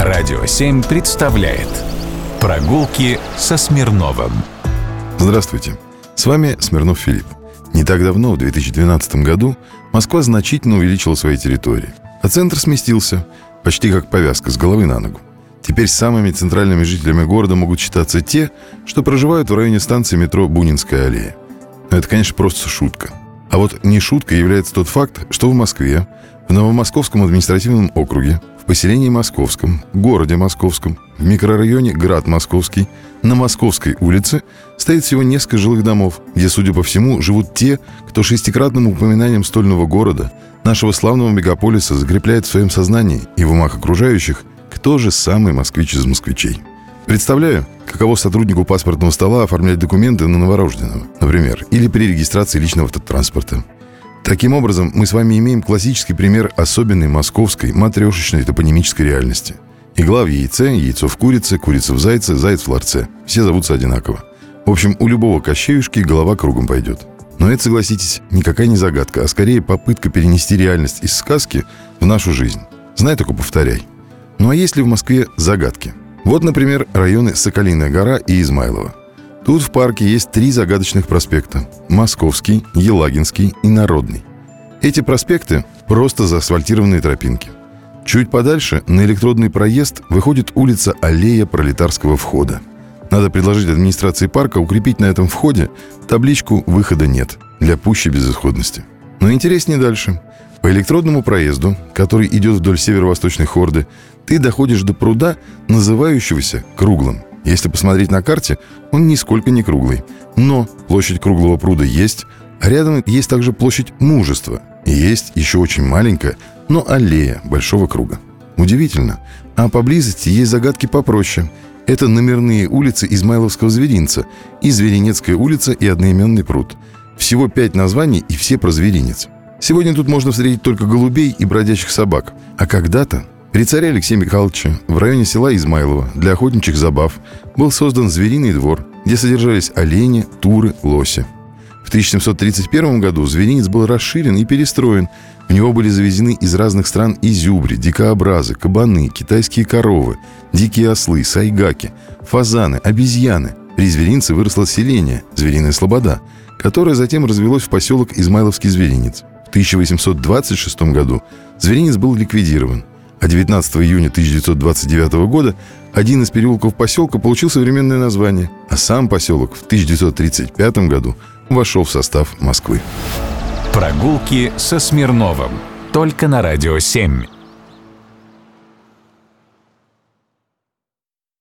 Радио 7 представляет Прогулки со Смирновым Здравствуйте, с вами Смирнов Филипп. Не так давно, в 2012 году, Москва значительно увеличила свои территории, а центр сместился, почти как повязка с головы на ногу. Теперь самыми центральными жителями города могут считаться те, что проживают в районе станции метро Бунинская аллея. Но это, конечно, просто шутка. А вот не шуткой является тот факт, что в Москве, в Новомосковском административном округе, в поселении Московском, городе Московском, в микрорайоне Град Московский, на Московской улице стоит всего несколько жилых домов, где, судя по всему, живут те, кто шестикратным упоминанием стольного города, нашего славного мегаполиса, закрепляет в своем сознании и в умах окружающих кто же самый москвич из москвичей. Представляю, каково сотруднику паспортного стола оформлять документы на новорожденного, например, или при регистрации личного автотранспорта. Таким образом, мы с вами имеем классический пример особенной московской матрешечной топонимической реальности. Игла в яйце, яйцо в курице, курица в зайце, заяц в ларце. Все зовутся одинаково. В общем, у любого кощеюшки голова кругом пойдет. Но это, согласитесь, никакая не загадка, а скорее попытка перенести реальность из сказки в нашу жизнь. Знай только повторяй. Ну а есть ли в Москве загадки? Вот, например, районы Соколиная гора и Измайлово. Тут в парке есть три загадочных проспекта – Московский, Елагинский и Народный. Эти проспекты – просто заасфальтированные тропинки. Чуть подальше на электродный проезд выходит улица Аллея Пролетарского входа. Надо предложить администрации парка укрепить на этом входе табличку «Выхода нет» для пущей безысходности. Но интереснее дальше. По электродному проезду, который идет вдоль северо-восточной хорды, ты доходишь до пруда, называющегося круглым. Если посмотреть на карте, он нисколько не круглый. Но площадь круглого пруда есть, а рядом есть также площадь мужества. И есть еще очень маленькая, но аллея большого круга. Удивительно. А поблизости есть загадки попроще. Это номерные улицы Измайловского зверинца, и Зверинецкая улица, и одноименный пруд. Всего пять названий, и все про зверинец. Сегодня тут можно встретить только голубей и бродячих собак. А когда-то при царе Алексея Михайловича в районе села Измайлово для охотничьих забав был создан звериный двор, где содержались олени, туры, лоси. В 1731 году зверинец был расширен и перестроен. В него были завезены из разных стран изюбри, дикообразы, кабаны, китайские коровы, дикие ослы, сайгаки, фазаны, обезьяны. При зверинце выросло селение, звериная слобода, которое затем развелось в поселок Измайловский зверинец. В 1826 году зверинец был ликвидирован – а 19 июня 1929 года один из переулков поселка получил современное название, а сам поселок в 1935 году вошел в состав Москвы. Прогулки со Смирновым. Только на «Радио 7».